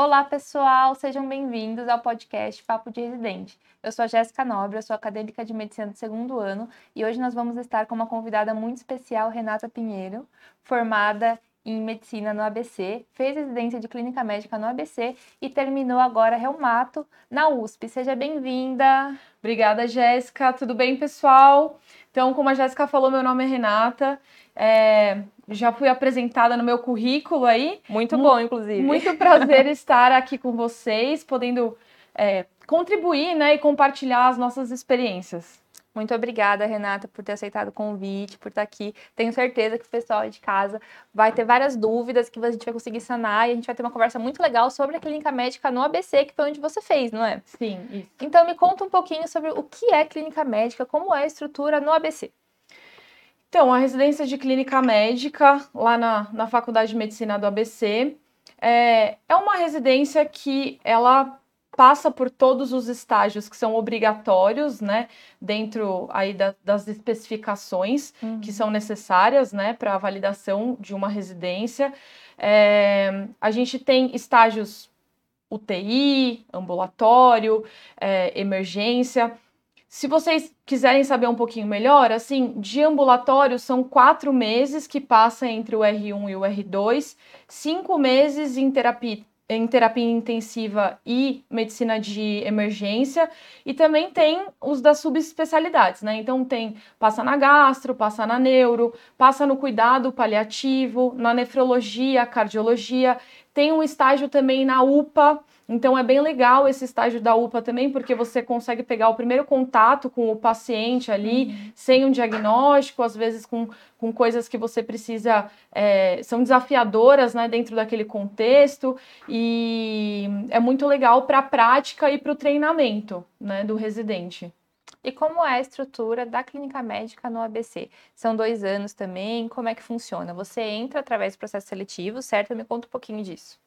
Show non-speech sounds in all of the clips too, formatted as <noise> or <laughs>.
Olá, pessoal, sejam bem-vindos ao podcast Papo de Residente. Eu sou a Jéssica Nobre, sou acadêmica de medicina do segundo ano e hoje nós vamos estar com uma convidada muito especial, Renata Pinheiro, formada em medicina no ABC, fez residência de clínica médica no ABC e terminou agora reumato na USP. Seja bem-vinda. Obrigada, Jéssica. Tudo bem, pessoal? Então, como a Jéssica falou, meu nome é Renata. É, já fui apresentada no meu currículo aí. Muito bom, inclusive. Muito prazer <laughs> estar aqui com vocês, podendo é, contribuir né, e compartilhar as nossas experiências. Muito obrigada, Renata, por ter aceitado o convite, por estar aqui. Tenho certeza que o pessoal de casa vai ter várias dúvidas que a gente vai conseguir sanar e a gente vai ter uma conversa muito legal sobre a clínica médica no ABC, que foi onde você fez, não é? Sim, isso. Então me conta um pouquinho sobre o que é clínica médica, como é a estrutura no ABC. Então, a residência de clínica médica, lá na, na Faculdade de Medicina do ABC, é, é uma residência que ela passa por todos os estágios que são obrigatórios, né, dentro aí da, das especificações uhum. que são necessárias, né, para a validação de uma residência. É, a gente tem estágios UTI, ambulatório, é, emergência. Se vocês quiserem saber um pouquinho melhor, assim, de ambulatório são quatro meses que passa entre o R1 e o R2, cinco meses em terapia, em terapia intensiva e medicina de emergência, e também tem os das subespecialidades, né? Então tem passa na gastro, passa na neuro, passa no cuidado paliativo, na nefrologia, cardiologia, tem um estágio também na UPA, então é bem legal esse estágio da UPA também, porque você consegue pegar o primeiro contato com o paciente ali, uhum. sem um diagnóstico, às vezes com, com coisas que você precisa, é, são desafiadoras né, dentro daquele contexto, e é muito legal para a prática e para o treinamento né, do residente. E como é a estrutura da clínica médica no ABC? São dois anos também, como é que funciona? Você entra através do processo seletivo, certo? Me conta um pouquinho disso.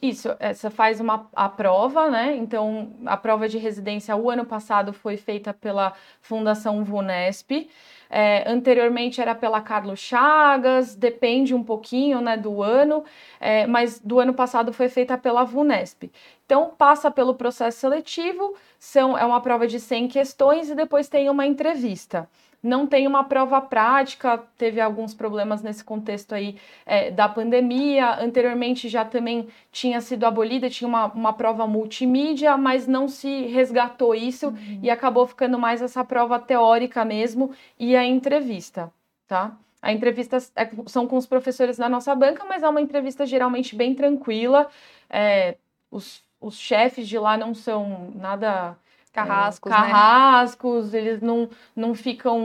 Isso, você faz uma, a prova, né? Então, a prova de residência o ano passado foi feita pela Fundação VUNESP. É, anteriormente era pela Carlos Chagas, depende um pouquinho né, do ano, é, mas do ano passado foi feita pela VUNESP. Então, passa pelo processo seletivo, são, é uma prova de 100 questões e depois tem uma entrevista não tem uma prova prática, teve alguns problemas nesse contexto aí é, da pandemia. Anteriormente já também tinha sido abolida, tinha uma, uma prova multimídia, mas não se resgatou isso uhum. e acabou ficando mais essa prova teórica mesmo e a entrevista, tá? A entrevista é, são com os professores da nossa banca, mas é uma entrevista geralmente bem tranquila. É, os, os chefes de lá não são nada Carrascos, é, carrascos, né? eles não, não ficam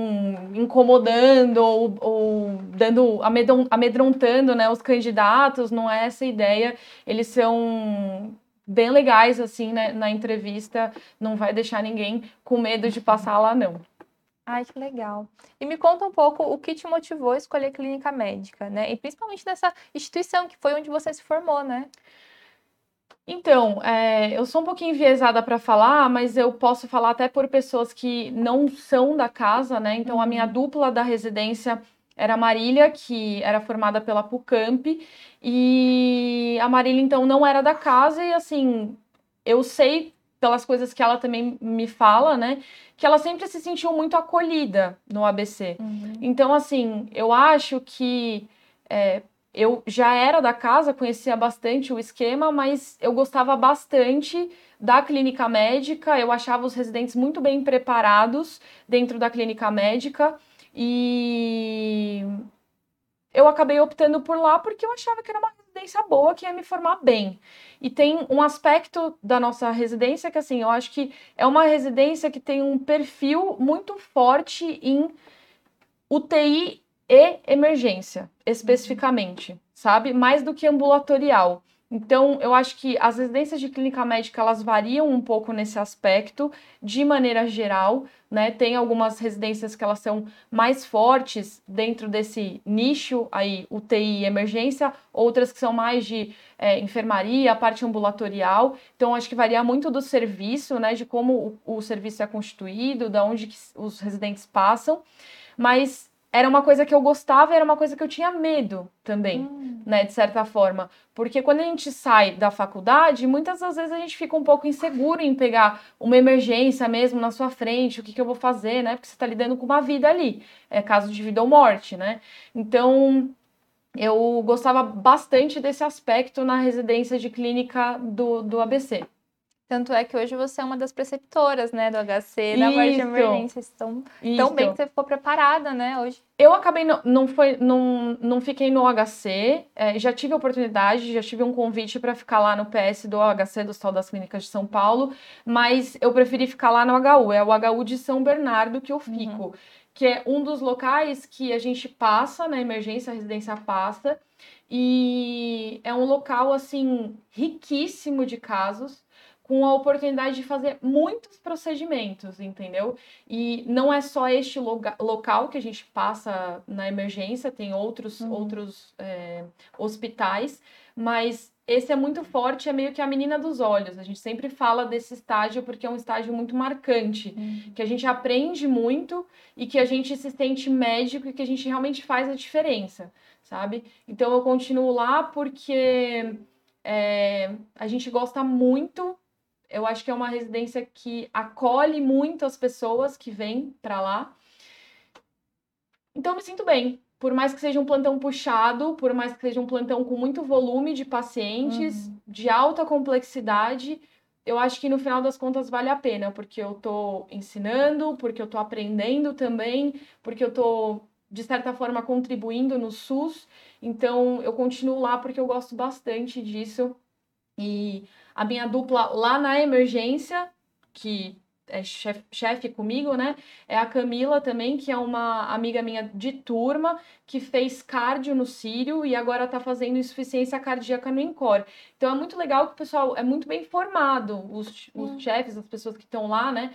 incomodando ou, ou dando amedrontando né, os candidatos, não é essa ideia. Eles são bem legais assim né, na entrevista, não vai deixar ninguém com medo de passar lá não. Ai, que legal. E me conta um pouco o que te motivou a escolher clínica médica, né? E principalmente dessa instituição que foi onde você se formou, né? Então, é, eu sou um pouquinho enviesada para falar, mas eu posso falar até por pessoas que não são da casa, né? Então, a minha uhum. dupla da residência era a Marília, que era formada pela PUCAMP, e a Marília, então, não era da casa, e assim, eu sei pelas coisas que ela também me fala, né? Que ela sempre se sentiu muito acolhida no ABC. Uhum. Então, assim, eu acho que é, eu já era da casa, conhecia bastante o esquema, mas eu gostava bastante da clínica médica, eu achava os residentes muito bem preparados dentro da clínica médica e eu acabei optando por lá porque eu achava que era uma residência boa, que ia me formar bem. E tem um aspecto da nossa residência que, assim, eu acho que é uma residência que tem um perfil muito forte em UTI e emergência, especificamente, sabe? Mais do que ambulatorial. Então, eu acho que as residências de clínica médica elas variam um pouco nesse aspecto, de maneira geral, né? Tem algumas residências que elas são mais fortes dentro desse nicho aí, UTI e emergência, outras que são mais de é, enfermaria, parte ambulatorial. Então, acho que varia muito do serviço, né? De como o, o serviço é constituído, da onde os residentes passam. Mas era uma coisa que eu gostava e era uma coisa que eu tinha medo também, hum. né, de certa forma. Porque quando a gente sai da faculdade, muitas das vezes a gente fica um pouco inseguro em pegar uma emergência mesmo na sua frente, o que, que eu vou fazer, né? Porque você está lidando com uma vida ali, é caso de vida ou morte, né? Então, eu gostava bastante desse aspecto na residência de clínica do, do ABC. Tanto é que hoje você é uma das preceptoras, né, do HC, da parte de emergência. Tão, tão bem que você ficou preparada, né, hoje. Eu acabei, não, não, foi, não, não fiquei no HC, é, já tive a oportunidade, já tive um convite para ficar lá no PS do HC, do Hospital das Clínicas de São Paulo, mas eu preferi ficar lá no HU, é o HU de São Bernardo que eu fico, uhum. que é um dos locais que a gente passa na emergência, a residência passa, e é um local, assim, riquíssimo de casos, com a oportunidade de fazer muitos procedimentos, entendeu? E não é só este local que a gente passa na emergência, tem outros, uhum. outros é, hospitais, mas esse é muito forte, é meio que a menina dos olhos. A gente sempre fala desse estágio porque é um estágio muito marcante, uhum. que a gente aprende muito e que a gente se sente médico e que a gente realmente faz a diferença, sabe? Então eu continuo lá porque é, a gente gosta muito eu acho que é uma residência que acolhe muito as pessoas que vêm para lá. Então, eu me sinto bem. Por mais que seja um plantão puxado, por mais que seja um plantão com muito volume de pacientes, uhum. de alta complexidade, eu acho que no final das contas vale a pena, porque eu tô ensinando, porque eu tô aprendendo também, porque eu tô, de certa forma, contribuindo no SUS. Então, eu continuo lá porque eu gosto bastante disso. E a minha dupla lá na emergência, que é chefe, chefe comigo, né? É a Camila também, que é uma amiga minha de turma, que fez cardio no Sírio e agora tá fazendo insuficiência cardíaca no INCOR. Então é muito legal que o pessoal é muito bem formado, os, os hum. chefes, as pessoas que estão lá, né?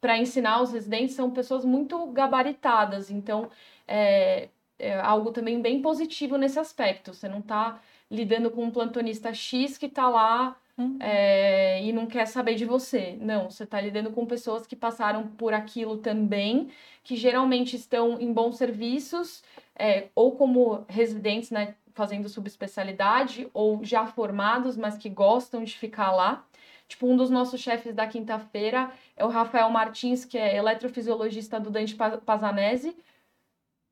Para ensinar os residentes, são pessoas muito gabaritadas. Então é, é algo também bem positivo nesse aspecto. Você não tá lidando com um plantonista X que tá lá Uhum. É, e não quer saber de você. Não, você está lidando com pessoas que passaram por aquilo também, que geralmente estão em bons serviços, é, ou como residentes, né, fazendo subespecialidade, ou já formados, mas que gostam de ficar lá. Tipo, um dos nossos chefes da quinta-feira é o Rafael Martins, que é eletrofisiologista do Dante Pazanese.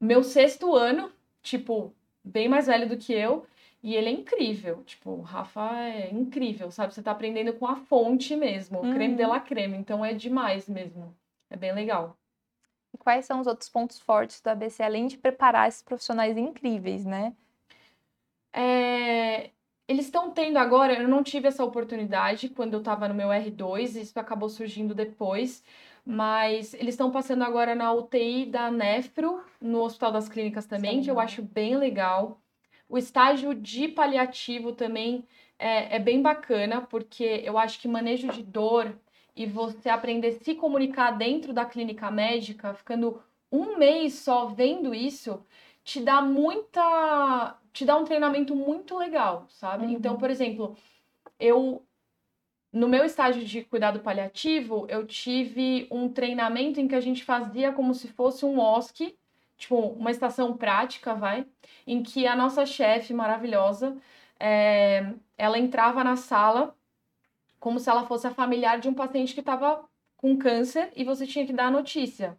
Meu sexto ano, tipo, bem mais velho do que eu. E ele é incrível. Tipo, o Rafa é incrível, sabe? Você tá aprendendo com a fonte mesmo, uhum. creme de la creme. Então é demais mesmo. É bem legal. E quais são os outros pontos fortes do ABC, além de preparar esses profissionais incríveis, né? É... Eles estão tendo agora, eu não tive essa oportunidade quando eu estava no meu R2, isso acabou surgindo depois, mas eles estão passando agora na UTI da Nefro, no Hospital das Clínicas também, Sim. que eu acho bem legal. O estágio de paliativo também é, é bem bacana, porque eu acho que manejo de dor e você aprender a se comunicar dentro da clínica médica, ficando um mês só vendo isso, te dá muita. te dá um treinamento muito legal, sabe? Uhum. Então, por exemplo, eu. No meu estágio de cuidado paliativo, eu tive um treinamento em que a gente fazia como se fosse um OSC, tipo, uma estação prática, vai, em que a nossa chefe maravilhosa, é, ela entrava na sala como se ela fosse a familiar de um paciente que estava com câncer e você tinha que dar a notícia.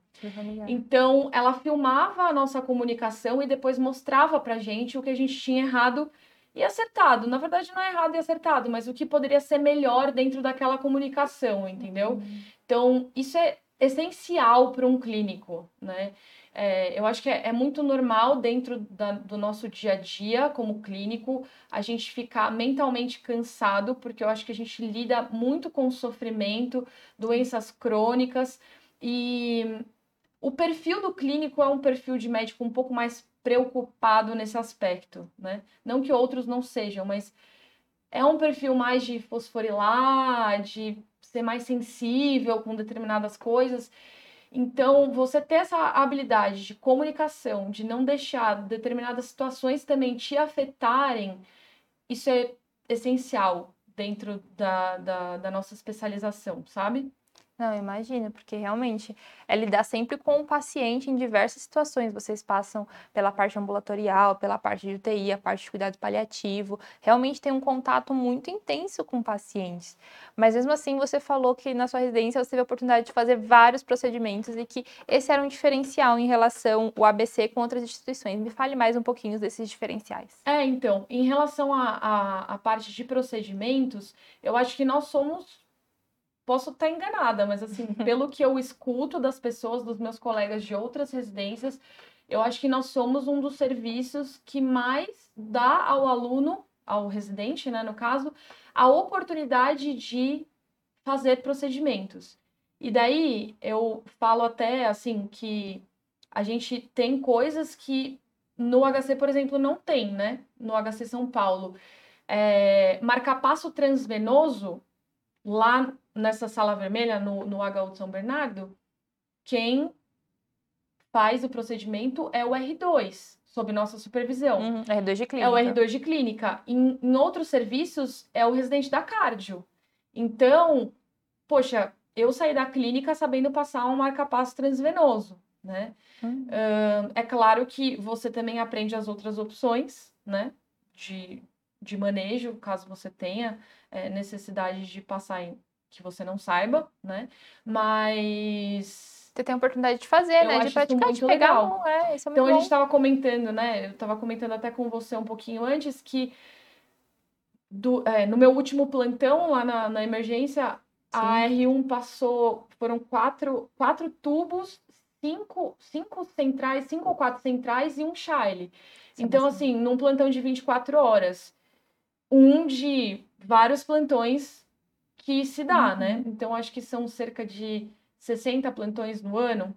Então, ela filmava a nossa comunicação e depois mostrava pra gente o que a gente tinha errado e acertado. Na verdade, não é errado e acertado, mas o que poderia ser melhor dentro daquela comunicação, entendeu? Uhum. Então, isso é essencial para um clínico, né? É, eu acho que é, é muito normal dentro da, do nosso dia a dia, como clínico, a gente ficar mentalmente cansado, porque eu acho que a gente lida muito com sofrimento, doenças crônicas, e o perfil do clínico é um perfil de médico um pouco mais preocupado nesse aspecto, né? Não que outros não sejam, mas é um perfil mais de fosforilar, de ser mais sensível com determinadas coisas. Então, você ter essa habilidade de comunicação, de não deixar determinadas situações também te afetarem, isso é essencial dentro da, da, da nossa especialização, sabe? Não, imagina, porque realmente é lidar sempre com o paciente em diversas situações. Vocês passam pela parte ambulatorial, pela parte de UTI, a parte de cuidado paliativo. Realmente tem um contato muito intenso com pacientes. Mas mesmo assim, você falou que na sua residência você teve a oportunidade de fazer vários procedimentos e que esse era um diferencial em relação ao ABC com outras instituições. Me fale mais um pouquinho desses diferenciais. É, então, em relação à parte de procedimentos, eu acho que nós somos posso estar enganada, mas assim, <laughs> pelo que eu escuto das pessoas, dos meus colegas de outras residências, eu acho que nós somos um dos serviços que mais dá ao aluno, ao residente, né, no caso, a oportunidade de fazer procedimentos. E daí eu falo até assim que a gente tem coisas que no HC, por exemplo, não tem, né? No HC São Paulo. É, marcapasso transvenoso, lá nessa sala vermelha, no, no HU de São Bernardo, quem faz o procedimento é o R2, sob nossa supervisão. Uhum, R2 de clínica. É o R2 de clínica. Em, em outros serviços, é o residente da cardio. Então, poxa, eu saí da clínica sabendo passar um marcapasso transvenoso, né? Uhum. Uh, é claro que você também aprende as outras opções, né? De, de manejo, caso você tenha é, necessidade de passar em que você não saiba, né? Mas você tem a oportunidade de fazer, né? De praticar, de pegar legal. um, é, isso é Então bom. a gente estava comentando, né? Eu estava comentando até com você um pouquinho antes que do, é, no meu último plantão lá na, na emergência, Sim. a R1 passou, foram quatro, quatro tubos, cinco, cinco centrais, cinco ou quatro centrais e um chile. Então, assim, num plantão de 24 horas, um de vários plantões que se dá, né? uhum. né? Então, acho que são cerca de 60 plantões no ano.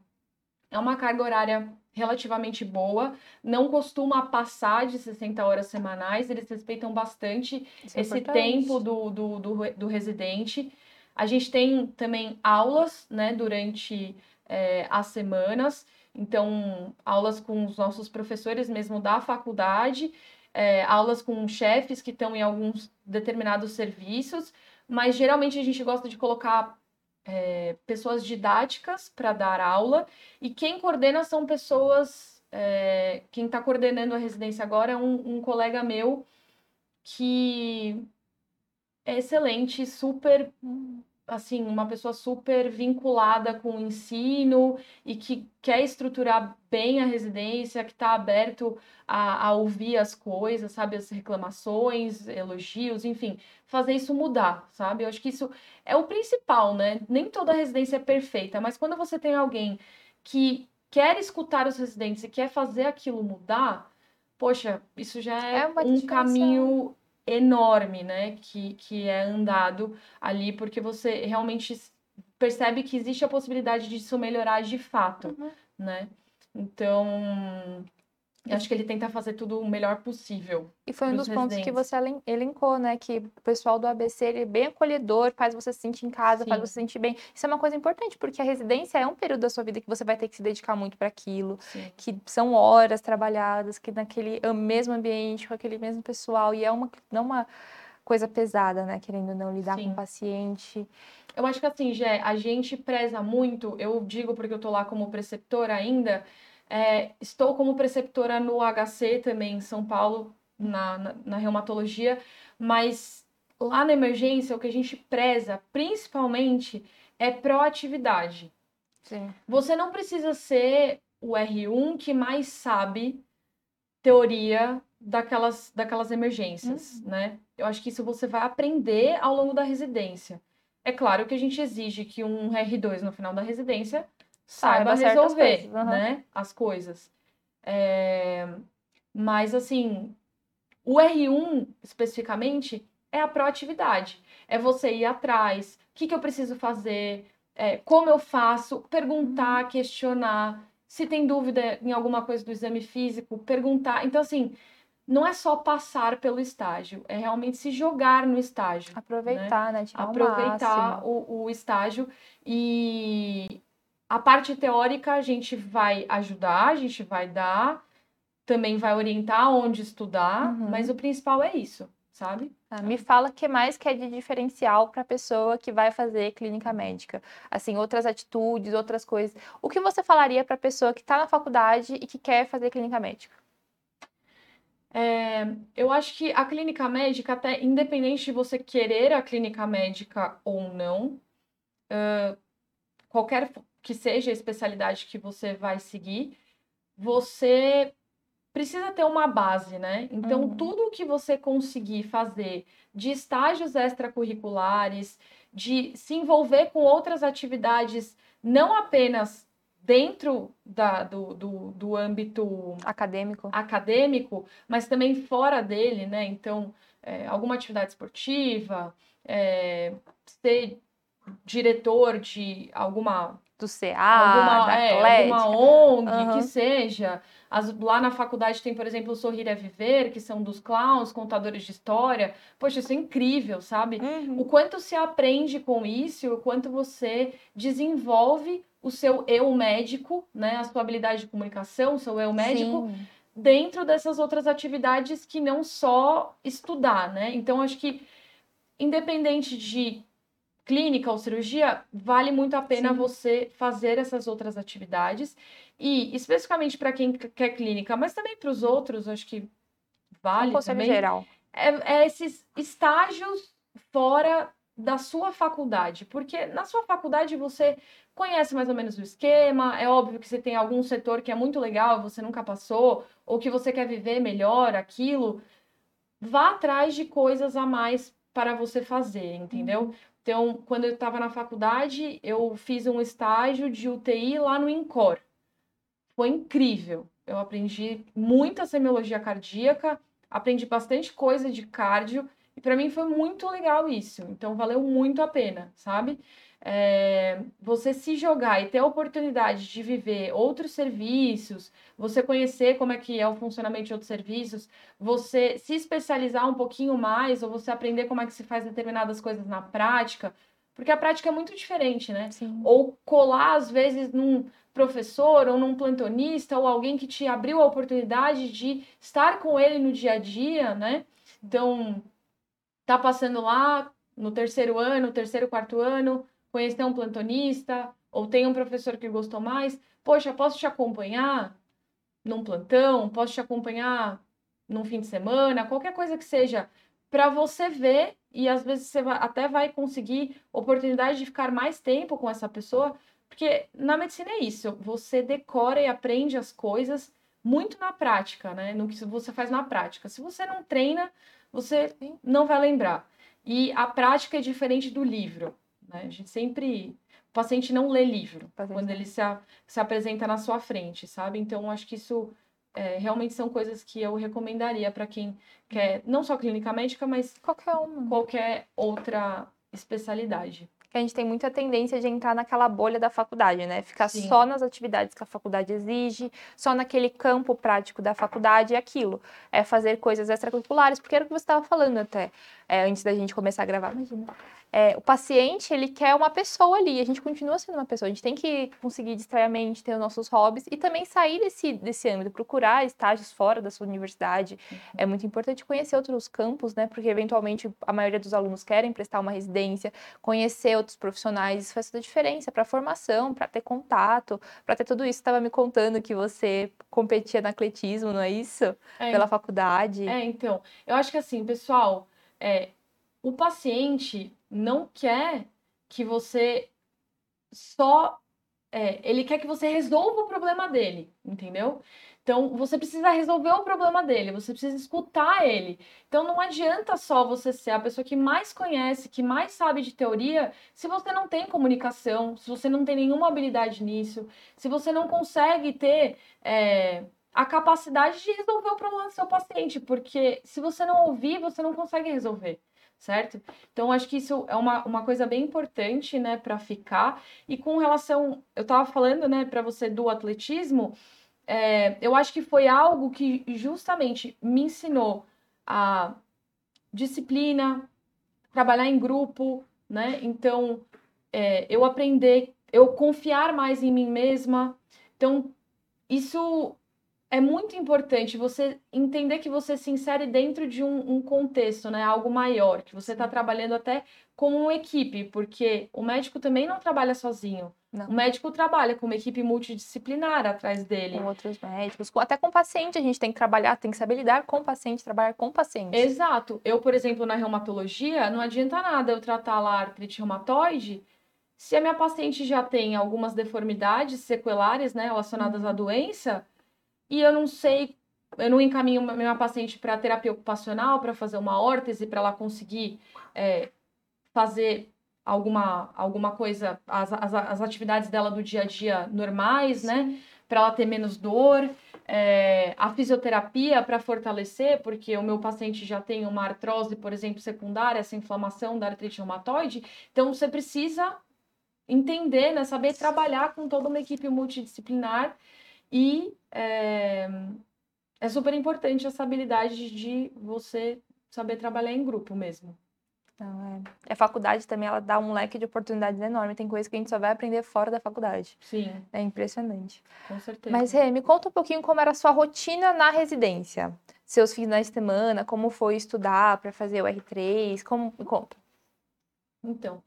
É uma carga horária relativamente boa, não costuma passar de 60 horas semanais, eles respeitam bastante Isso é esse é tempo do, do, do, do, residente. A gente tem também aulas, né, durante é, as semanas, então, aulas com os nossos professores mesmo da faculdade, é, aulas com chefes que estão em alguns determinados serviços, mas geralmente a gente gosta de colocar é, pessoas didáticas para dar aula e quem coordena são pessoas. É, quem está coordenando a residência agora é um, um colega meu que é excelente, super assim, uma pessoa super vinculada com o ensino e que quer estruturar bem a residência, que está aberto a, a, ouvir as coisas, sabe, as reclamações, elogios, enfim, fazer isso mudar, sabe? Eu acho que isso é o principal, né? Nem toda residência é perfeita, mas quando você tem alguém que quer escutar os residentes e quer fazer aquilo mudar, poxa, isso já é, é um caminho enorme, né, que, que é andado ali, porque você realmente percebe que existe a possibilidade disso melhorar de fato, uhum. né? Então, eu acho que ele tenta fazer tudo o melhor possível. E foi um dos pontos que você elencou, né? Que o pessoal do ABC ele é bem acolhedor, faz você se sentir em casa, Sim. faz você se sentir bem. Isso é uma coisa importante, porque a residência é um período da sua vida que você vai ter que se dedicar muito para aquilo, Sim. que são horas trabalhadas, que naquele mesmo ambiente, com aquele mesmo pessoal, e é uma, não uma coisa pesada, né? Querendo não lidar Sim. com o paciente. Eu acho que assim, Gé, a gente preza muito, eu digo porque eu tô lá como preceptora ainda é, estou como preceptora no HC também em São Paulo, na, na, na reumatologia, mas lá na emergência o que a gente preza principalmente é proatividade. Sim. Você não precisa ser o R1 que mais sabe teoria daquelas, daquelas emergências, uhum. né? Eu acho que isso você vai aprender ao longo da residência. É claro que a gente exige que um R2 no final da residência saiba, resolver, coisas, uhum. né? As coisas. É... Mas, assim, o R1, especificamente, é a proatividade. É você ir atrás, o que, que eu preciso fazer, é, como eu faço, perguntar, uhum. questionar. Se tem dúvida em alguma coisa do exame físico, perguntar. Então, assim, não é só passar pelo estágio, é realmente se jogar no estágio. Aproveitar, né? né? Aproveitar o, o, estágio e a parte teórica a gente vai ajudar, a gente vai dar, também vai orientar onde estudar, uhum. mas o principal é isso, sabe? Ah, me fala o que mais que é de diferencial para a pessoa que vai fazer clínica médica. Assim, outras atitudes, outras coisas. O que você falaria para a pessoa que está na faculdade e que quer fazer clínica médica? É, eu acho que a clínica médica, até independente de você querer a clínica médica ou não, uh, qualquer que seja a especialidade que você vai seguir, você precisa ter uma base, né? Então, uhum. tudo que você conseguir fazer de estágios extracurriculares, de se envolver com outras atividades, não apenas dentro da, do, do, do âmbito acadêmico. acadêmico, mas também fora dele, né? Então, é, alguma atividade esportiva, é, ser diretor de alguma do CA, alguma, da é, alguma ONG, uhum. que seja. As, lá na faculdade tem, por exemplo, o Sorrir é Viver, que são dos clowns, contadores de história. Poxa, isso é incrível, sabe? Uhum. O quanto se aprende com isso, o quanto você desenvolve o seu eu médico, né? A sua habilidade de comunicação, o seu eu médico, Sim. dentro dessas outras atividades que não só estudar, né? Então, acho que, independente de clínica ou cirurgia, vale muito a pena Sim. você fazer essas outras atividades. E, especificamente para quem quer clínica, mas também para os outros, acho que vale um também. geral. É, é esses estágios fora da sua faculdade, porque na sua faculdade você conhece mais ou menos o esquema, é óbvio que você tem algum setor que é muito legal, você nunca passou, ou que você quer viver melhor aquilo, vá atrás de coisas a mais para você fazer, entendeu? Então, quando eu estava na faculdade, eu fiz um estágio de UTI lá no INCOR. Foi incrível. Eu aprendi muita semiologia cardíaca, aprendi bastante coisa de cardio, e para mim foi muito legal isso. Então, valeu muito a pena, sabe? É, você se jogar e ter a oportunidade de viver outros serviços, você conhecer como é que é o funcionamento de outros serviços, você se especializar um pouquinho mais, ou você aprender como é que se faz determinadas coisas na prática, porque a prática é muito diferente, né? Sim. Ou colar, às vezes, num professor ou num plantonista ou alguém que te abriu a oportunidade de estar com ele no dia a dia, né? Então, tá passando lá no terceiro ano, terceiro, quarto ano, conhecer um plantonista, ou tem um professor que gostou mais, poxa, posso te acompanhar num plantão, posso te acompanhar num fim de semana, qualquer coisa que seja, para você ver e às vezes você vai, até vai conseguir oportunidade de ficar mais tempo com essa pessoa, porque na medicina é isso, você decora e aprende as coisas muito na prática, né? No que você faz na prática. Se você não treina, você não vai lembrar. E a prática é diferente do livro. Né? A gente sempre. O paciente não lê livro quando ele se, a, se apresenta na sua frente, sabe? Então, acho que isso é, realmente são coisas que eu recomendaria para quem quer, não só clínica médica, mas qualquer uma. qualquer outra especialidade que a gente tem muita tendência de entrar naquela bolha da faculdade, né? Ficar Sim. só nas atividades que a faculdade exige, só naquele campo prático da faculdade e aquilo. É fazer coisas extracurriculares, porque era o que você estava falando até, é, antes da gente começar a gravar, imagina. É, o paciente, ele quer uma pessoa ali, a gente continua sendo uma pessoa, a gente tem que conseguir distrair a mente, ter os nossos hobbies e também sair desse, desse âmbito, procurar estágios fora da sua universidade. Uhum. É muito importante conhecer outros campos, né, porque eventualmente a maioria dos alunos querem prestar uma residência, conhecer outros profissionais, isso faz toda a diferença para a formação, para ter contato, para ter tudo isso. Estava me contando que você competia no atletismo, não é isso? É, Pela faculdade. É, então, eu acho que assim, pessoal, é, o paciente não quer que você só. É, ele quer que você resolva o problema dele, entendeu? Então, você precisa resolver o problema dele, você precisa escutar ele. Então, não adianta só você ser a pessoa que mais conhece, que mais sabe de teoria, se você não tem comunicação, se você não tem nenhuma habilidade nisso, se você não consegue ter é, a capacidade de resolver o problema do seu paciente, porque se você não ouvir, você não consegue resolver certo? Então, acho que isso é uma, uma coisa bem importante, né, para ficar. E com relação, eu estava falando, né, para você do atletismo, é, eu acho que foi algo que justamente me ensinou a disciplina, trabalhar em grupo, né? Então, é, eu aprender, eu confiar mais em mim mesma. Então, isso é muito importante você entender que você se insere dentro de um, um contexto, né? Algo maior, que você está trabalhando até como uma equipe, porque o médico também não trabalha sozinho. Não. O médico trabalha com uma equipe multidisciplinar atrás dele. Com outros médicos, até com paciente a gente tem que trabalhar, tem que saber lidar com o paciente, trabalhar com o paciente. Exato. Eu, por exemplo, na reumatologia, não adianta nada eu tratar lá artrite reumatoide se a minha paciente já tem algumas deformidades sequelares, né, relacionadas à uhum. doença, e eu não sei, eu não encaminho minha paciente para terapia ocupacional, para fazer uma órtese, para ela conseguir é, fazer alguma, alguma coisa, as, as, as, atividades dela do dia a dia normais, né? Para ela ter menos dor. É, a fisioterapia para fortalecer, porque o meu paciente já tem uma artrose, por exemplo, secundária, essa inflamação da artrite reumatoide. Então, você precisa entender, né? Saber trabalhar com toda uma equipe multidisciplinar e é, é super importante essa habilidade de você saber trabalhar em grupo mesmo. Não, é. A faculdade também ela dá um leque de oportunidades enorme. Tem coisas que a gente só vai aprender fora da faculdade. Sim. É impressionante. Com certeza. Mas, Rê, me conta um pouquinho como era a sua rotina na residência. Seus finais de semana, como foi estudar para fazer o R3, como... Me conta. Então,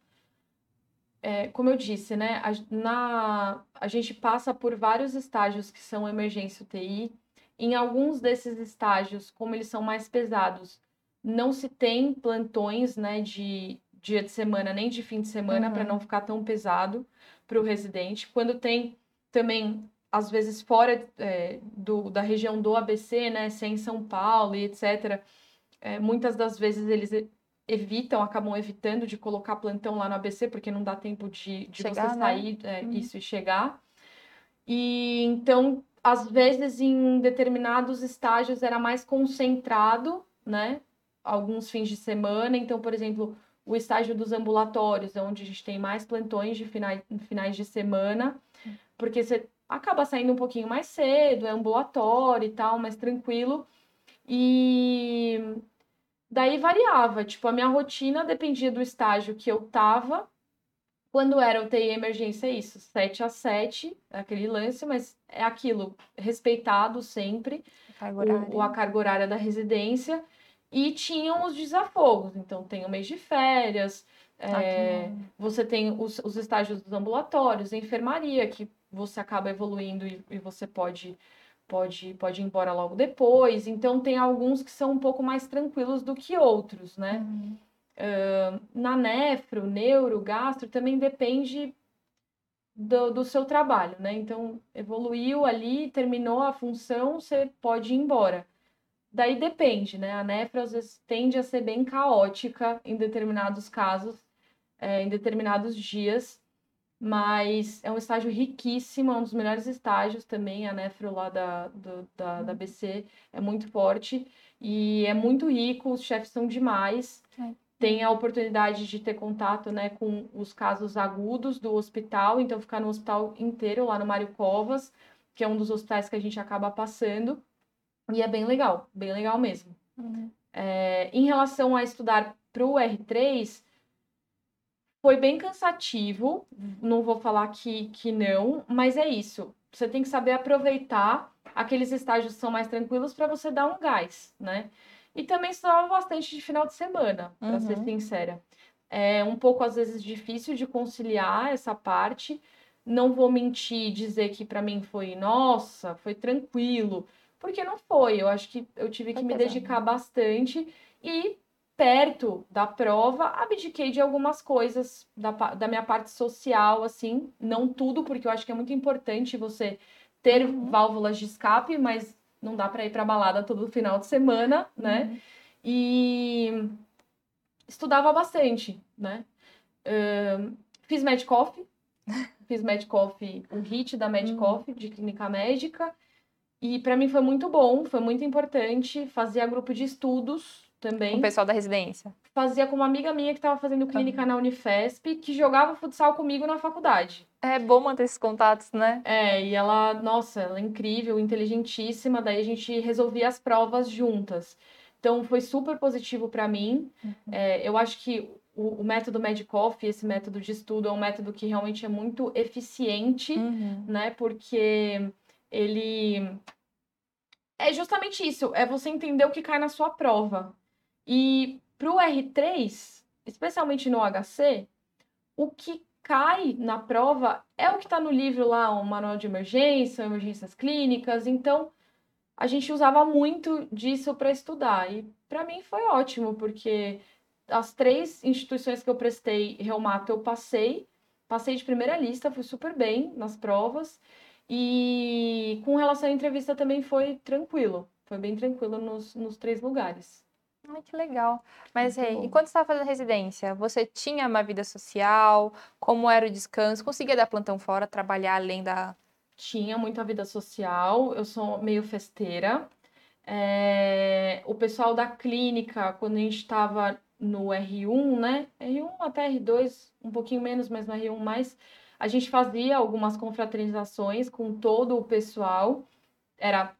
é, como eu disse, né, a, na, a gente passa por vários estágios que são emergência UTI. Em alguns desses estágios, como eles são mais pesados, não se tem plantões, né, de dia de semana nem de fim de semana uhum. para não ficar tão pesado para o residente. Quando tem também às vezes fora é, do, da região do ABC, né, sem São Paulo e etc. É, muitas das vezes eles evitam, acabam evitando de colocar plantão lá no ABC, porque não dá tempo de, de chegar, você né? sair né? é, uhum. isso e chegar. E então, às vezes, em determinados estágios era mais concentrado, né? Alguns fins de semana. Então, por exemplo, o estágio dos ambulatórios, onde a gente tem mais plantões de finais, finais de semana, porque você acaba saindo um pouquinho mais cedo, é ambulatório e tal, mais tranquilo. E Daí variava, tipo, a minha rotina dependia do estágio que eu tava. Quando era UTI emergência, é isso, 7 a 7, aquele lance, mas é aquilo, respeitado sempre, a o, a carga horária da residência. E tinham os desafogos, então tem o mês de férias, é, você tem os, os estágios dos ambulatórios, enfermaria, que você acaba evoluindo e, e você pode pode, pode ir embora logo depois. Então, tem alguns que são um pouco mais tranquilos do que outros, né? Uhum. Uh, na nefro, neuro, gastro, também depende do, do seu trabalho, né? Então, evoluiu ali, terminou a função, você pode ir embora. Daí depende, né? A nefro às vezes tende a ser bem caótica em determinados casos, é, em determinados dias mas é um estágio riquíssimo, é um dos melhores estágios também, a nefro lá da, do, da, da BC é muito forte e é muito rico, os chefes são demais, é. tem a oportunidade de ter contato né, com os casos agudos do hospital, então ficar no hospital inteiro, lá no Mário Covas, que é um dos hospitais que a gente acaba passando, e é bem legal, bem legal mesmo. Uhum. É, em relação a estudar para o R3, foi bem cansativo, não vou falar que, que não, mas é isso. Você tem que saber aproveitar aqueles estágios que são mais tranquilos para você dar um gás, né? E também estudava bastante de final de semana, para uhum. ser sincera. É um pouco, às vezes, difícil de conciliar essa parte. Não vou mentir dizer que para mim foi, nossa, foi tranquilo, porque não foi. Eu acho que eu tive foi que me dedicar bastante e perto da prova, abdiquei de algumas coisas da, da minha parte social, assim, não tudo, porque eu acho que é muito importante você ter uhum. válvulas de escape, mas não dá para ir para balada todo final de semana, né? Uhum. E estudava bastante, né? Uh, fiz Medcoff, <laughs> fiz Medcoff, o HIT da Medcoff, uhum. de clínica médica, e para mim foi muito bom, foi muito importante. Fazia grupo de estudos também. Com o pessoal da residência? Fazia com uma amiga minha que estava fazendo clínica uhum. na Unifesp, que jogava futsal comigo na faculdade. É bom manter esses contatos, né? É, e ela, nossa, ela é incrível, inteligentíssima, daí a gente resolvia as provas juntas. Então foi super positivo para mim. Uhum. É, eu acho que o, o método Medcoff, esse método de estudo, é um método que realmente é muito eficiente, uhum. né? Porque ele é justamente isso, é você entender o que cai na sua prova. E para o R3, especialmente no HC, o que cai na prova é o que está no livro lá, o manual de emergência, emergências clínicas. Então, a gente usava muito disso para estudar. E para mim foi ótimo, porque as três instituições que eu prestei reumato eu passei, passei de primeira lista, fui super bem nas provas. E com relação à entrevista também foi tranquilo, foi bem tranquilo nos, nos três lugares. Que legal. Mas hey, enquanto você estava fazendo residência, você tinha uma vida social? Como era o descanso? Conseguia dar plantão fora, trabalhar além da. Tinha muita vida social, eu sou meio festeira. É... O pessoal da clínica, quando a gente estava no R1, né? R1 até R2, um pouquinho menos, mas no R1 mais. A gente fazia algumas confraternizações com todo o pessoal. Era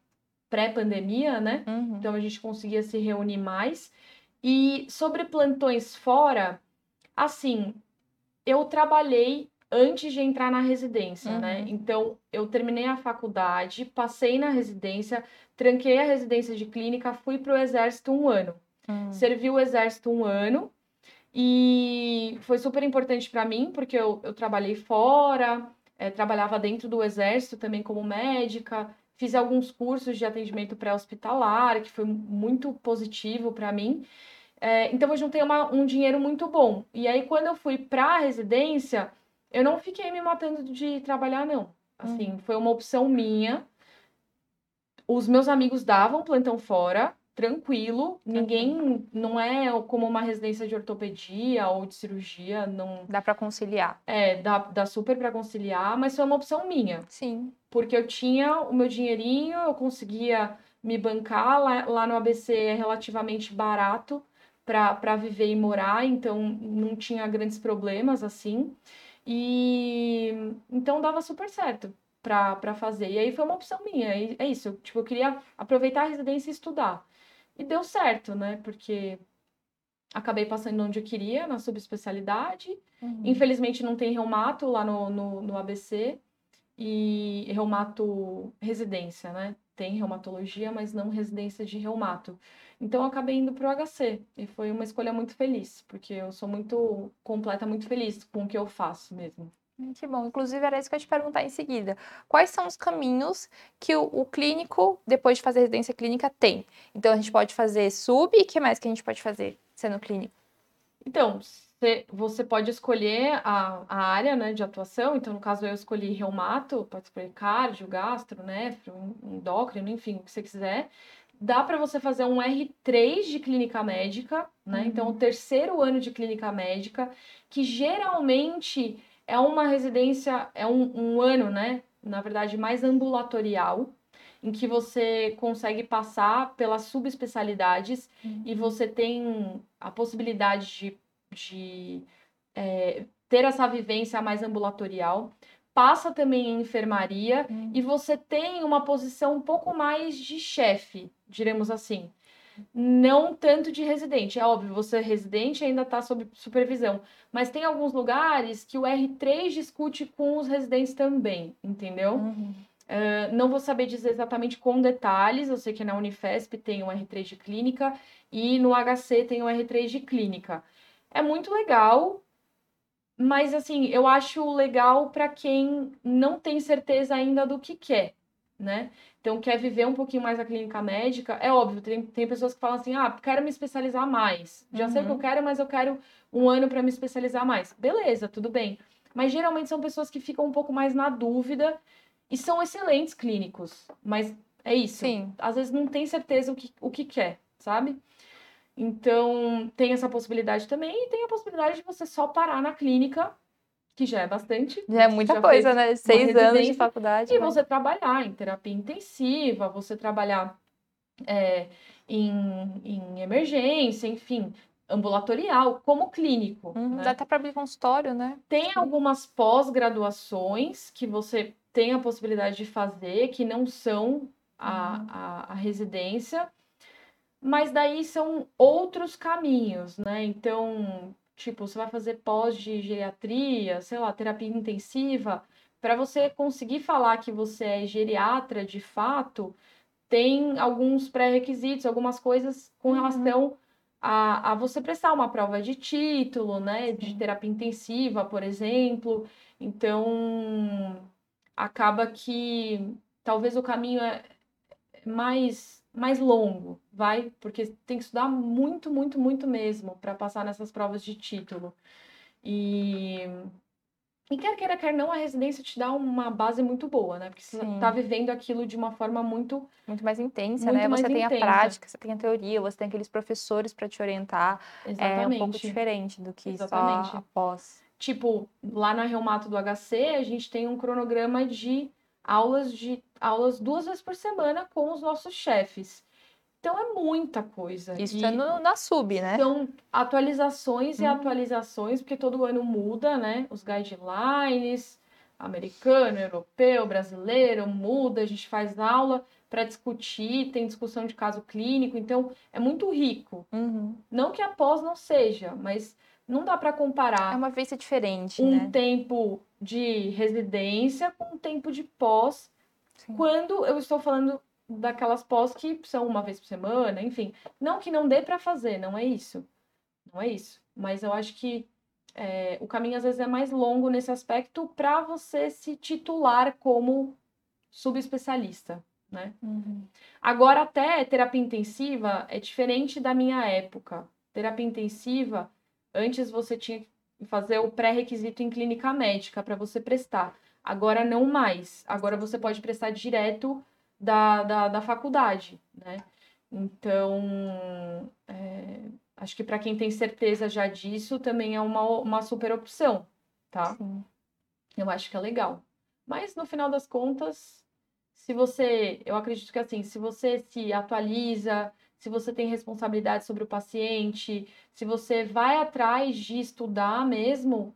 pré-pandemia, né? Uhum. Então a gente conseguia se reunir mais. E sobre plantões fora, assim, eu trabalhei antes de entrar na residência, né? uhum. né? Então eu terminei a faculdade, passei na residência, tranquei a residência de clínica, fui para o exército um ano. Uhum. Servi o exército um ano e foi super importante para mim, porque eu, eu trabalhei fora, é, trabalhava dentro do exército também como médica, fiz alguns cursos de atendimento pré-hospitalar, que foi muito positivo para mim. É, então eu juntei uma, um dinheiro muito bom. E aí, quando eu fui para a residência, eu não fiquei me matando de trabalhar, não. Assim, hum. foi uma opção minha. Os meus amigos davam plantão fora, tranquilo. Ninguém não é como uma residência de ortopedia ou de cirurgia, não dá para conciliar. É, dá, dá super para conciliar, mas foi uma opção minha. Sim. Porque eu tinha o meu dinheirinho, eu conseguia me bancar lá, lá no ABC é relativamente barato para viver e morar, então não tinha grandes problemas assim. E então dava super certo para fazer. E aí foi uma opção minha. É isso. Tipo, eu queria aproveitar a residência e estudar. E deu certo, né? Porque acabei passando onde eu queria, na subespecialidade. Uhum. Infelizmente não tem reumato lá no, no, no, ABC. E reumato residência, né? Tem reumatologia, mas não residência de reumato. Então eu acabei indo para o HC. E foi uma escolha muito feliz, porque eu sou muito completa, muito feliz com o que eu faço mesmo. Hum, que bom. Inclusive, era isso que eu ia te perguntar em seguida. Quais são os caminhos que o, o, clínico, depois de fazer residência clínica, tem? Então, a gente pode fazer sub e o que mais que a gente pode fazer sendo clínico? Então, você pode escolher a, a área né, de atuação. Então, no caso, eu escolhi reumato, pode escolher cardio, gastro, nefro, endócrino, enfim, o que você quiser. Dá para você fazer um R3 de clínica médica, né? Uhum. Então, o terceiro ano de clínica médica, que geralmente é uma residência, é um, um ano, né? Na verdade, mais ambulatorial, em que você consegue passar pelas subespecialidades uhum. e você tem a possibilidade de, de é, ter essa vivência mais ambulatorial. Passa também em enfermaria uhum. e você tem uma posição um pouco mais de chefe, diremos assim não tanto de residente. É óbvio, você é residente ainda está sob supervisão, mas tem alguns lugares que o R3 discute com os residentes também, entendeu? Uhum. Uh, não vou saber dizer exatamente com detalhes, eu sei que na Unifesp tem o R3 de clínica e no HC tem o R3 de clínica. É muito legal, mas assim, eu acho legal para quem não tem certeza ainda do que quer, né? Então, quer viver um pouquinho mais a clínica médica, é óbvio, tem, tem pessoas que falam assim: ah, quero me especializar mais. Já uhum. sei o que eu uhum. quero, mas eu quero um ano para me especializar mais. Beleza, tudo bem. Mas geralmente são pessoas que ficam um pouco mais na dúvida e são excelentes clínicos. Mas é isso. Sim. Às vezes não tem certeza o que, o que quer, sabe? Então, tem essa possibilidade também, e tem a possibilidade de você só parar na clínica que já é bastante. Já é muita já coisa, né? Seis anos de faculdade. E né? você trabalhar em terapia intensiva, você trabalhar é, em, em emergência, enfim, ambulatorial, como clínico. Uhum, né? Dá até para abrir consultório, né? Tem algumas pós-graduações que você tem a possibilidade de fazer, que não são a, uhum. a, a residência, mas daí são outros caminhos, né? Então, Tipo, você vai fazer pós de geriatria, sei lá, terapia intensiva, para você conseguir falar que você é geriatra de fato, tem alguns pré-requisitos, algumas coisas com Uhum. relação a, a você prestar uma prova de título, né? De Sim. terapia intensiva, por exemplo. Então, acaba que talvez o caminho é mais, mais longo, vai? Porque tem que estudar muito, muito, muito mesmo para passar nessas provas de título. E, e quer queira, quer não, a residência te dá uma base muito boa, né? Porque você Sim. tá vivendo aquilo de uma forma muito Muito mais intensa, Muito né? mais Você tem intensa. a prática, você tem a teoria, você tem aqueles professores para te orientar. É um pouco exatamente. diferente do que Exatamente. só após. Tipo, lá na Reumato do HC, a gente tem um cronograma de aulas de aulas duas vezes por semana com os nossos chefes. Então é muita coisa. Isso E é no, na sub, né? São atualizações e Uhum. atualizações, porque todo ano muda, né? Os guidelines, americano, europeu, brasileiro, muda, a gente faz aula para discutir, tem discussão de caso clínico, então é muito rico. Uhum. Não que a pós não seja, mas não dá para comparar É uma vivência diferente, um né? tempo de residência com um tempo de pós, Sim. quando eu estou falando daquelas pós que são uma vez por semana, enfim. Não que não dê para fazer, não é isso. Não é isso. Mas eu acho que é, o caminho às vezes é mais longo nesse aspecto para você se titular como subespecialista, né? Uhum. Agora, até terapia intensiva é diferente da minha época. Terapia intensiva, antes você tinha que fazer o pré-requisito em clínica médica para você prestar. Agora não mais. Agora você pode prestar direto da, da, da faculdade, né? Então, é, acho que para quem tem certeza já disso, também é uma, uma super opção, tá? Sim. Eu acho que é legal. Mas no final das contas, se você, eu acredito que assim, se você se atualiza, se você tem responsabilidade sobre o paciente, se você vai atrás de estudar mesmo,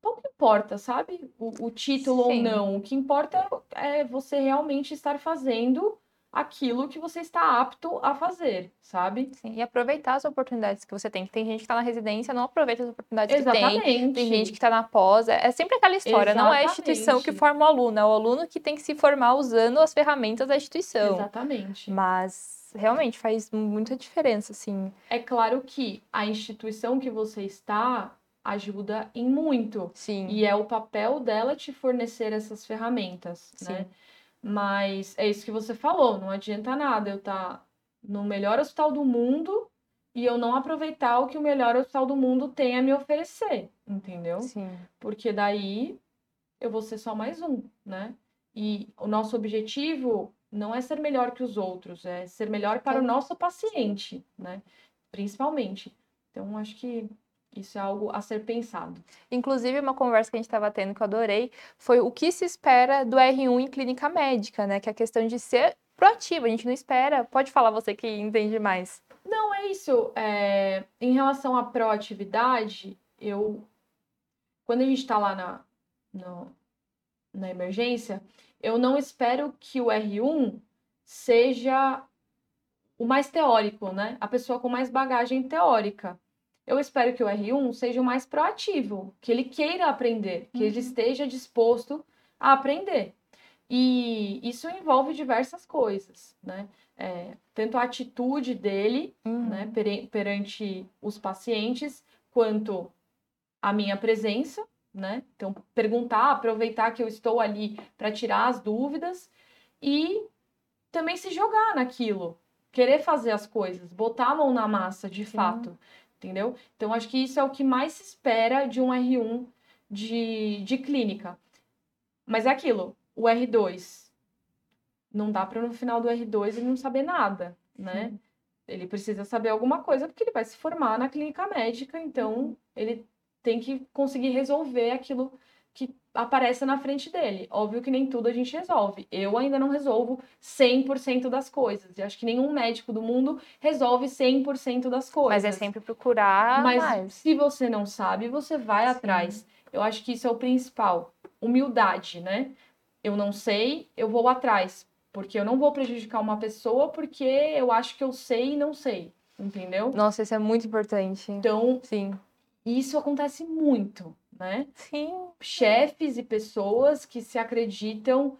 pouco importa, sabe? O, o título ou Sim. não. O que importa é você realmente estar fazendo aquilo que você está apto a fazer, sabe? Sim. E aproveitar as oportunidades que você tem. Que tem gente que está na residência não aproveita as oportunidades que tem. Exatamente. Tem gente que está na pós. É é sempre aquela história. Não é a instituição que Exatamente. forma o aluno, é o aluno que tem que se formar usando as ferramentas da instituição. Exatamente. Mas realmente faz muita diferença, assim. É claro que a instituição que você está ajuda em muito. Sim. E é o papel dela te fornecer essas ferramentas, Sim. né? Mas é isso que você falou, não adianta nada eu estar no melhor hospital do mundo e eu não aproveitar o que o melhor hospital do mundo tem a me oferecer, entendeu? Sim. Porque daí eu vou ser só mais um, né? E o nosso objetivo não é ser melhor que os outros, é ser melhor para o nosso paciente, né? Principalmente. Então, acho que isso é algo a ser pensado. Inclusive, uma conversa que a gente estava tendo que eu adorei foi o que se espera do R1 em clínica médica, né? Que é a questão de ser proativo. A gente não espera. Pode falar você que entende mais. Não é isso. É, em relação à proatividade, eu. Quando a gente está lá na, no- na emergência, eu não espero que o R1 seja o mais teórico, né? A pessoa com mais bagagem teórica. Eu espero que o R1 seja o mais proativo, que ele queira aprender, que ele Uhum. esteja disposto a aprender. E isso envolve diversas coisas, né? É, tanto a atitude dele Uhum. né, perante os pacientes, quanto a minha presença, né? Então, perguntar, aproveitar que eu estou ali para tirar as dúvidas e também se jogar naquilo, querer fazer as coisas, botar a mão na massa de Sim. fato, entendeu? Então, acho que isso é o que mais se espera de um R1 de, de clínica. Mas é aquilo, o R2, não dá para no final do R2 ele não saber nada, né? Sim. Ele precisa saber alguma coisa porque ele vai se formar na clínica médica, então ele tem que conseguir resolver aquilo que aparece na frente dele. Óbvio que nem tudo a gente resolve. Eu ainda não resolvo 100% das coisas. E acho que nenhum médico do mundo resolve 100% das coisas. Mas é sempre procurar Mas mais. se você não sabe, você vai Sim. atrás. Eu acho que isso é o principal. Humildade, né? Eu não sei, eu vou atrás. Porque eu não vou prejudicar uma pessoa porque eu acho que eu sei e não sei. Entendeu? Nossa, isso é muito importante. Então, Sim. Isso acontece muito, né? Sim. Chefes e pessoas que se acreditam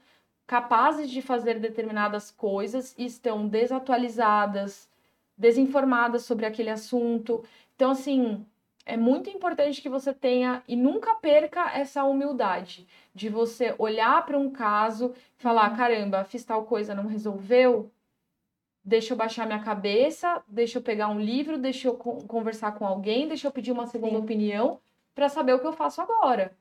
capazes de fazer determinadas coisas e estão desatualizadas, desinformadas sobre aquele assunto. Então, assim, é muito importante que você tenha e nunca perca essa humildade de você olhar para um caso e falar: uhum. caramba, fiz tal coisa, não resolveu. Deixa eu baixar minha cabeça, deixa eu pegar um livro, deixa eu conversar com alguém, deixa eu pedir uma segunda Sim. opinião para saber o que eu faço agora.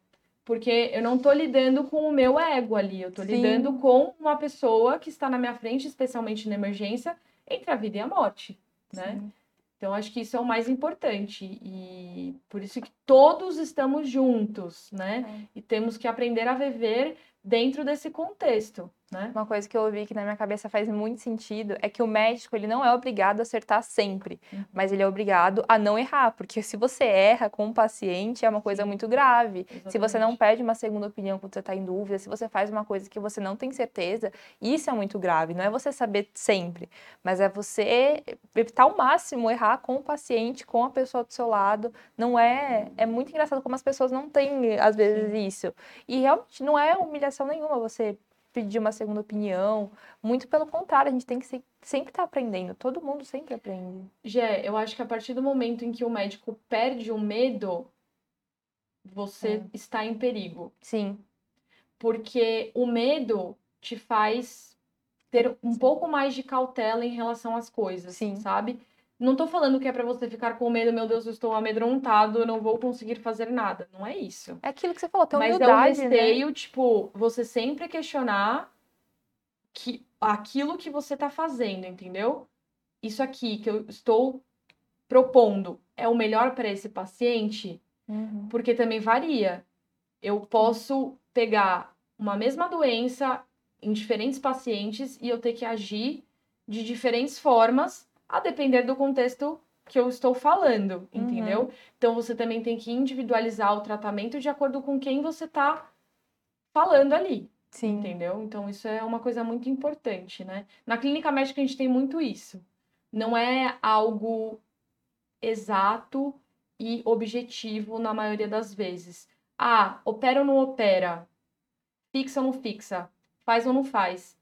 Porque eu não tô lidando com o meu ego ali, eu tô Sim. lidando com uma pessoa que está na minha frente, especialmente na emergência, entre a vida e a morte, né? Sim. Então, acho que isso é o mais importante. E por isso que todos estamos juntos, né? É. E temos que aprender a viver dentro desse contexto. Né? Uma coisa que eu ouvi que na minha cabeça faz muito sentido é que o médico ele não é obrigado a acertar sempre, uhum. mas ele é obrigado a não errar, porque se você erra com o um paciente é uma coisa Sim. muito grave. Exatamente. Se você não pede uma segunda opinião quando você está em dúvida, se você faz uma coisa que você não tem certeza, isso é muito grave. Não é você saber sempre, mas é você evitar ao máximo errar com o paciente, com a pessoa do seu lado. Não é é muito engraçado como as pessoas não têm às vezes Sim. isso. E realmente não é humilhação nenhuma você pedir uma segunda opinião. Muito pelo contrário, a gente tem que sempre estar tá aprendendo. Todo mundo sempre aprende. Gé, eu acho que a partir do momento em que o médico perde o medo, você é. está em perigo. Sim. Porque o medo te faz ter um pouco mais de cautela em relação às coisas, Sim. sabe? Não tô falando que é para você ficar com medo, meu Deus, eu estou amedrontado, eu não vou conseguir fazer nada. Não é isso. É aquilo que você falou, tem Mas humildade, Mas é um receio, né? tipo, você sempre questionar que aquilo que você tá fazendo, entendeu? Isso aqui que eu estou propondo é o melhor para esse paciente? Uhum. Porque também varia. Eu posso pegar uma mesma doença em diferentes pacientes e eu ter que agir de diferentes formas a depender do contexto que eu estou falando, uhum. entendeu? Uhum. Então você também tem que individualizar o tratamento de acordo com quem você está falando ali. Sim. Entendeu? Então isso é uma coisa muito importante, né? Na clínica médica a gente tem muito isso. Não é algo exato e objetivo na maioria das vezes. Ah, opera ou não opera? Fixa ou não fixa? Faz ou não faz?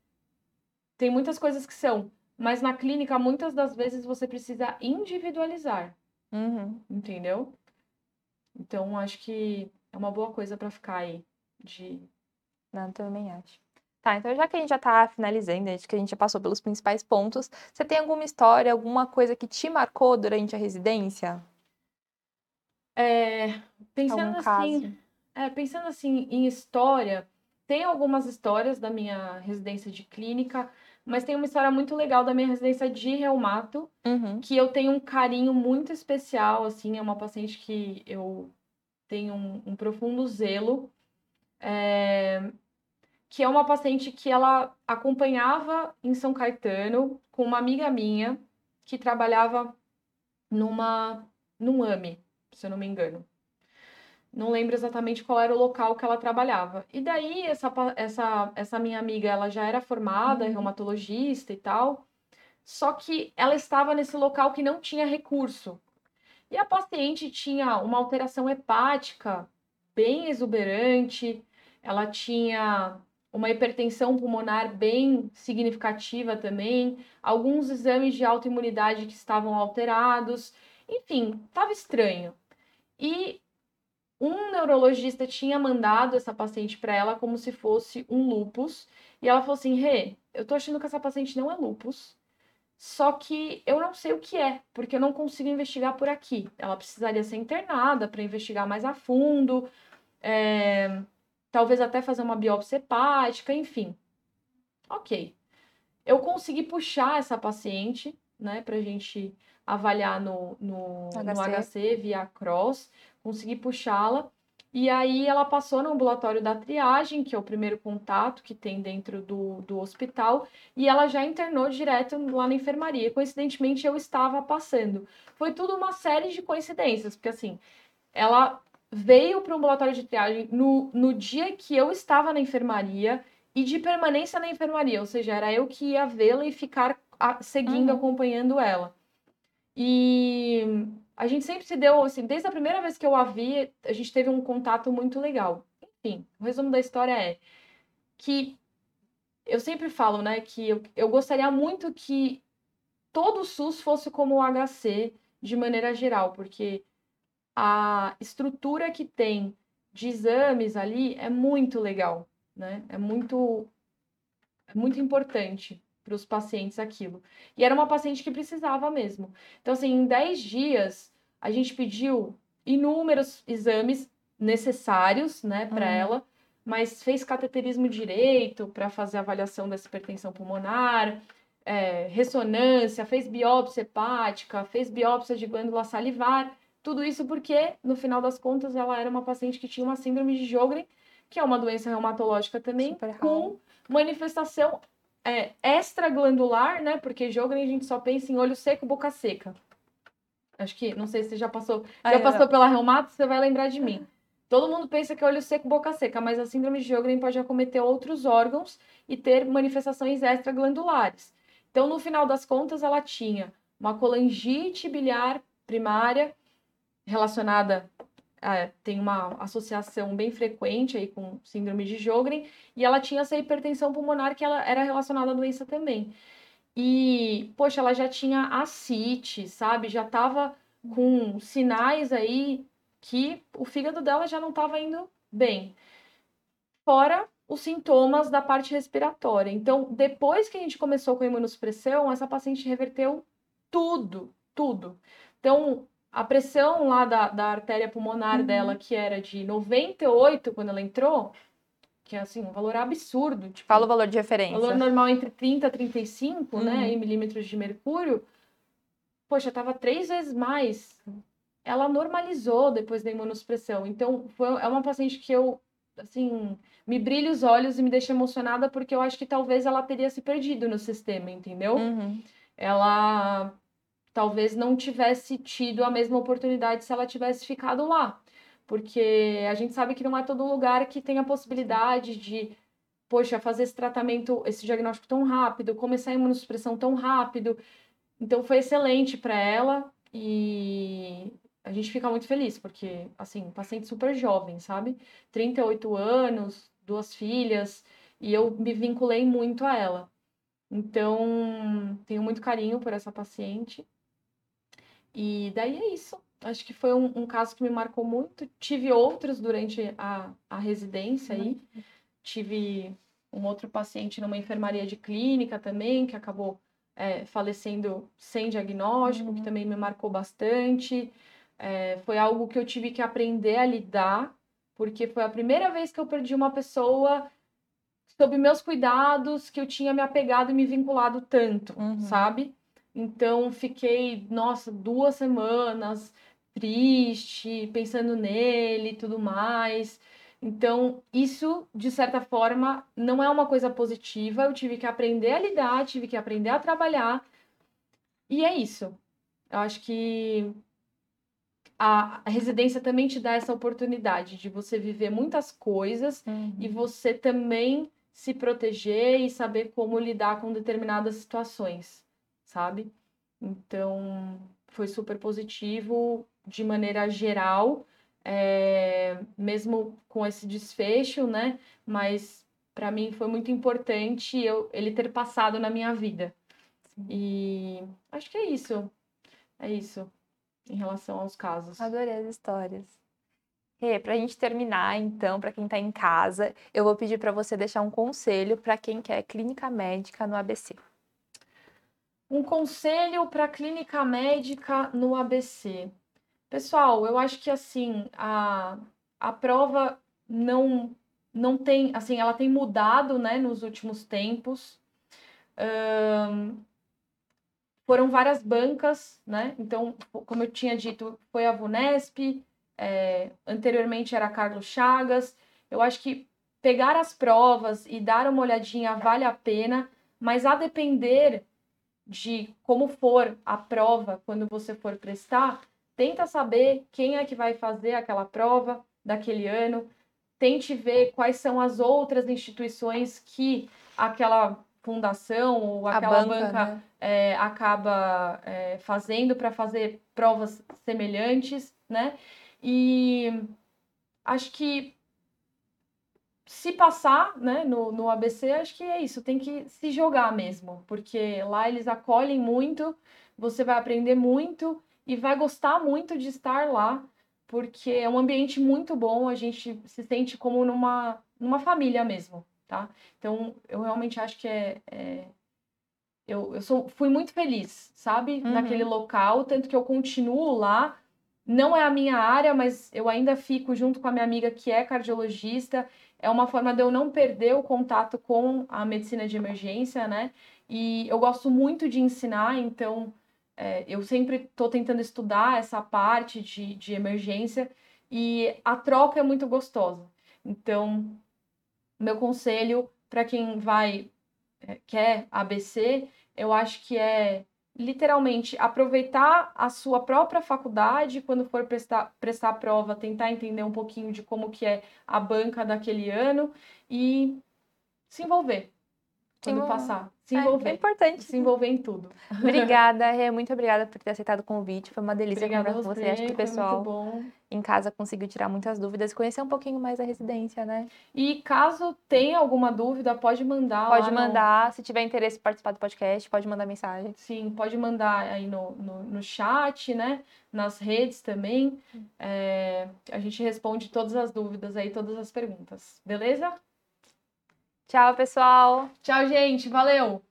Tem muitas coisas que são mas na clínica, muitas das vezes, você precisa individualizar. Uhum. Entendeu? Então, acho que é uma boa coisa para ficar aí. De... Não, também acho. Tá, então já que a gente já tá finalizando, acho que a gente já passou pelos principais pontos, você tem alguma história, alguma coisa que te marcou durante a residência? É, pensando assim, é, pensando assim em história, tem algumas histórias da minha residência de clínica, mas tem uma história muito legal da minha residência de reumato, uhum. que eu tenho um carinho muito especial, assim, é uma paciente que eu tenho um, um profundo zelo, é... que é uma paciente que ela acompanhava em São Caetano com uma amiga minha que trabalhava numa num AME, se eu não me engano não lembro exatamente qual era o local que ela trabalhava. E daí, essa, essa, essa minha amiga, ela já era formada, uhum. reumatologista e tal, só que ela estava nesse local que não tinha recurso. E a paciente tinha uma alteração hepática bem exuberante, ela tinha uma hipertensão pulmonar bem significativa também, alguns exames de autoimunidade que estavam alterados, enfim, estava estranho. E um neurologista tinha mandado essa paciente para ela como se fosse um lupus. E ela falou assim: Rê, eu tô achando que essa paciente não é lupus. Só que eu não sei o que é, porque eu não consigo investigar por aqui. Ela precisaria ser internada para investigar mais a fundo, é, talvez até fazer uma biópsia hepática, enfim. Ok. Eu consegui puxar essa paciente, né, para a gente avaliar no, no, HC. no HC via cross consegui puxá-la. E aí ela passou no ambulatório da triagem, que é o primeiro contato que tem dentro do, do hospital, e ela já internou direto lá na enfermaria. Coincidentemente, eu estava passando. Foi tudo uma série de coincidências, porque assim, ela veio para o ambulatório de triagem no, no dia que eu estava na enfermaria e de permanência na enfermaria, ou seja, era eu que ia vê-la e ficar a, seguindo, uhum. acompanhando ela. E a gente sempre se deu, assim, desde a primeira vez que eu a vi, a gente teve um contato muito legal. Enfim, o resumo da história é que eu sempre falo, né, que eu, eu gostaria muito que todo o SUS fosse como o HC de maneira geral, porque a estrutura que tem de exames ali é muito legal, né? É muito, é muito importante para os pacientes aquilo. E era uma paciente que precisava mesmo. Então, assim, em 10 dias, a gente pediu inúmeros exames necessários, né, para uhum. ela, mas fez cateterismo direito para fazer avaliação dessa hipertensão pulmonar, é, ressonância, fez biópsia hepática, fez biópsia de glândula salivar. Tudo isso porque, no final das contas, ela era uma paciente que tinha uma síndrome de Jogren, que é uma doença reumatológica também, com manifestação é, extraglandular, né? Porque Jogren a gente só pensa em olho seco, boca seca. Acho que, não sei se você já passou, já passou pela reumato, você vai lembrar de mim. Todo mundo pensa que é olho seco, boca seca, mas a síndrome de Sjögren pode acometer outros órgãos e ter manifestações extraglandulares. Então, no final das contas, ela tinha uma colangite biliar primária relacionada é, tem uma associação bem frequente aí com síndrome de Sjögren e ela tinha essa hipertensão pulmonar que ela era relacionada à doença também. E, poxa, ela já tinha ascite, sabe? Já estava com sinais aí que o fígado dela já não estava indo bem. Fora os sintomas da parte respiratória. Então, depois que a gente começou com a imunossupressão, essa paciente reverteu tudo, tudo. Então, a pressão lá da, da artéria pulmonar uhum. dela, que era de 98 quando ela entrou, que é assim, um valor absurdo. Tipo, Fala o valor de referência. Valor normal entre 30 e 35, né, uhum. né, em milímetros de mercúrio. Poxa, tava três vezes mais ela normalizou depois da imunossupressão. Então, foi, é uma paciente que eu, assim, me brilha os olhos e me deixa emocionada porque eu acho que talvez ela teria se perdido no sistema, entendeu? Uhum. Ela talvez não tivesse tido a mesma oportunidade se ela tivesse ficado lá. Porque a gente sabe que não é todo lugar que tem a possibilidade de, poxa, fazer esse tratamento, esse diagnóstico tão rápido, começar a imunossupressão tão rápido. Então foi excelente para ela e a gente fica muito feliz, porque, assim, paciente super jovem, sabe? 38 anos, duas filhas, e eu me vinculei muito a ela. Então, tenho muito carinho por essa paciente. E daí é isso. Acho que foi um, um caso que me marcou muito. Tive outros durante a, a residência aí. Tive um outro paciente numa enfermaria de clínica também, que acabou é, falecendo sem diagnóstico, uhum. que também me marcou bastante. É, foi algo que eu tive que aprender a lidar, porque foi a primeira vez que eu perdi uma pessoa sob meus cuidados, que eu tinha me apegado e me vinculado tanto, uhum. sabe? Então fiquei, nossa, duas semanas triste, pensando nele e tudo mais. Então, isso, de certa forma, não é uma coisa positiva. Eu tive que aprender a lidar, tive que aprender a trabalhar. E é isso. Eu acho que a, a residência também te dá essa oportunidade de você viver muitas coisas uhum. e você também se proteger e saber como lidar com determinadas situações, sabe? Então, foi super positivo de maneira geral, é, mesmo com esse desfecho, né? Mas para mim foi muito importante eu, ele ter passado na minha vida. E acho que é isso. É isso em relação aos casos. Adorei as histórias. Rê, para a gente terminar, então, para quem está em casa, eu vou pedir para você deixar um conselho para quem quer clínica médica no ABC. Um conselho para clínica médica no ABC. Pessoal, eu acho que assim, a, a prova não não tem, assim, ela tem mudado, né, nos últimos tempos. Um, foram várias bancas, né? Então, como eu tinha dito, foi a Vunesp, é, anteriormente era Carlos Chagas. Eu acho que pegar as provas e dar uma olhadinha vale a pena, mas a depender de como for a prova quando você for prestar, tenta saber quem é que vai fazer aquela prova daquele ano, tente ver quais são as outras instituições que aquela fundação ou aquela banca, banca né? é, acaba é, fazendo para fazer provas semelhantes, né? E acho que se passar né, no, no ABC, acho que é isso, tem que se jogar mesmo, porque lá eles acolhem muito, você vai aprender muito e vai gostar muito de estar lá, porque é um ambiente muito bom, a gente se sente como numa, numa família mesmo, tá? Então, eu realmente acho que é. é... Eu, eu sou, fui muito feliz, sabe? Uhum. Naquele local, tanto que eu continuo lá. Não é a minha área, mas eu ainda fico junto com a minha amiga que é cardiologista. É uma forma de eu não perder o contato com a medicina de emergência, né? E eu gosto muito de ensinar, então é, eu sempre estou tentando estudar essa parte de, de emergência e a troca é muito gostosa. Então, meu conselho para quem vai, é, quer ABC, eu acho que é literalmente aproveitar a sua própria faculdade quando for prestar, prestar a prova, tentar entender um pouquinho de como que é a banca daquele ano e se envolver quando Sim, passar. Se envolver. É, importante. Se envolver em tudo. <laughs> Obrigada, Rê. Muito obrigada por ter aceitado o convite. Foi uma delícia Obrigada conversar com você. Acho que o pessoal em casa conseguiu tirar muitas dúvidas e conhecer um pouquinho mais a residência, né? E caso tenha alguma dúvida, pode mandar. Pode lá no- mandar. Se tiver interesse em participar do podcast, pode mandar mensagem. Sim, pode mandar aí no, no, no chat, né? Nas redes também. É, a gente responde todas as dúvidas aí, todas as perguntas. Beleza? Tchau, pessoal! Tchau, gente. Valeu!